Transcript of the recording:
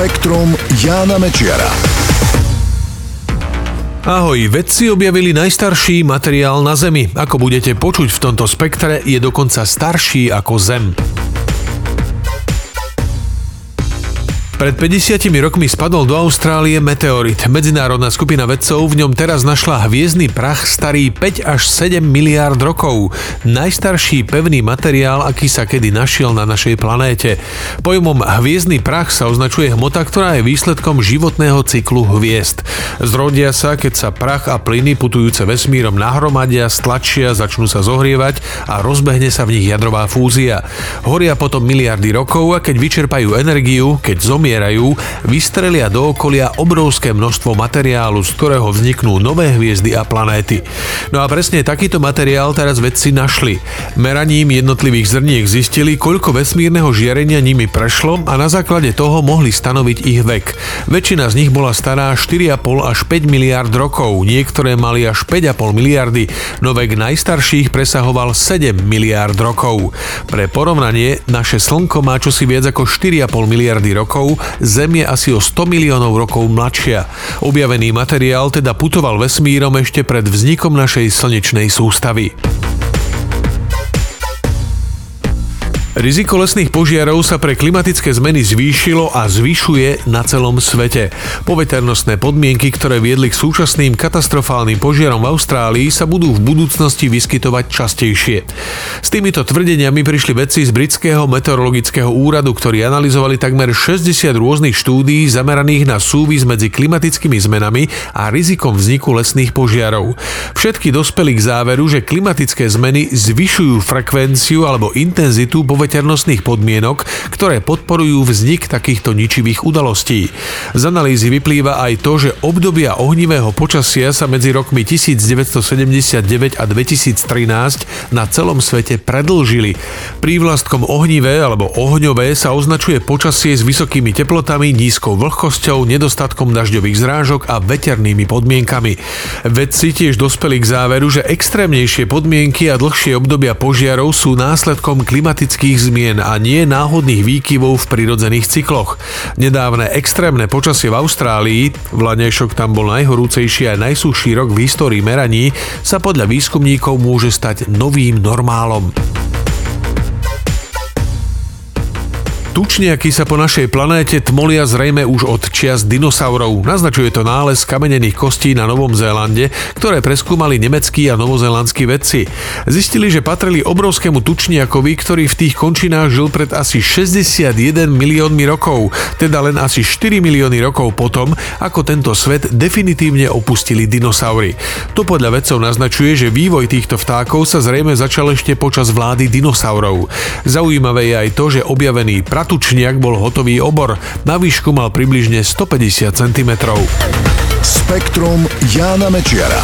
Spektrum Jána Mečiara. Ahoj, vedci objavili najstarší materiál na Zemi. Ako budete počuť v tomto spektre, je dokonca starší ako Zem. Pred 50 rokmi spadol do Austrálie meteorit. Medzinárodná skupina vedcov v ňom teraz našla hviezdny prach starý 5 až 7 miliárd rokov. Najstarší pevný materiál, aký sa kedy našiel na našej planéte. Pojmom hviezdny prach sa označuje hmota, ktorá je výsledkom životného cyklu hviezd. Zrodia sa, keď sa prach a plyny putujúce vesmírom nahromadia, stlačia, začnú sa zohrievať a rozbehne sa v nich jadrová fúzia. Horia potom miliardy rokov a keď vyčerpajú energiu, keď zomie zomierajú, vystrelia do okolia obrovské množstvo materiálu, z ktorého vzniknú nové hviezdy a planéty. No a presne takýto materiál teraz vedci našli. Meraním jednotlivých zrniek zistili, koľko vesmírneho žiarenia nimi prešlo a na základe toho mohli stanoviť ich vek. Väčšina z nich bola stará 4,5 až 5 miliard rokov, niektoré mali až 5,5 miliardy, no vek najstarších presahoval 7 miliard rokov. Pre porovnanie, naše Slnko má čosi viac ako 4,5 miliardy rokov, Zem je asi o 100 miliónov rokov mladšia. Objavený materiál teda putoval vesmírom ešte pred vznikom našej slnečnej sústavy. Riziko lesných požiarov sa pre klimatické zmeny zvýšilo a zvyšuje na celom svete. Poveternostné podmienky, ktoré viedli k súčasným katastrofálnym požiarom v Austrálii, sa budú v budúcnosti vyskytovať častejšie. S týmito tvrdeniami prišli vedci z britského meteorologického úradu, ktorí analyzovali takmer 60 rôznych štúdií zameraných na súvis medzi klimatickými zmenami a rizikom vzniku lesných požiarov. Všetky dospeli k záveru, že klimatické zmeny zvyšujú frekvenciu alebo intenzitu poveternostných podmienok, ktoré podporujú vznik takýchto ničivých udalostí. Z analýzy vyplýva aj to, že obdobia ohnivého počasia sa medzi rokmi 1979 a 2013 na celom svete predlžili. Prívlastkom ohnivé alebo ohňové sa označuje počasie s vysokými teplotami, nízkou vlhkosťou, nedostatkom dažďových zrážok a veternými podmienkami. Vedci tiež dospeli k záveru, že extrémnejšie podmienky a dlhšie obdobia požiarov sú následkom klimatických klimatických zmien a nie náhodných výkyvov v prirodzených cykloch. Nedávne extrémne počasie v Austrálii, Vlanešok tam bol najhorúcejší a najsúší rok v histórii meraní, sa podľa výskumníkov môže stať novým normálom. Tučniaky sa po našej planéte tmolia zrejme už od čias dinosaurov. Naznačuje to nález kamenených kostí na Novom Zélande, ktoré preskúmali nemeckí a novozelandskí vedci. Zistili, že patrili obrovskému tučniakovi, ktorý v tých končinách žil pred asi 61 miliónmi rokov, teda len asi 4 milióny rokov potom, ako tento svet definitívne opustili dinosaury. To podľa vedcov naznačuje, že vývoj týchto vtákov sa zrejme začal ešte počas vlády dinosaurov. Zaujímavé je aj to, že objavený pra Pratučniak bol hotový obor. Na výšku mal približne 150 cm. Spektrum Jána Mečiara.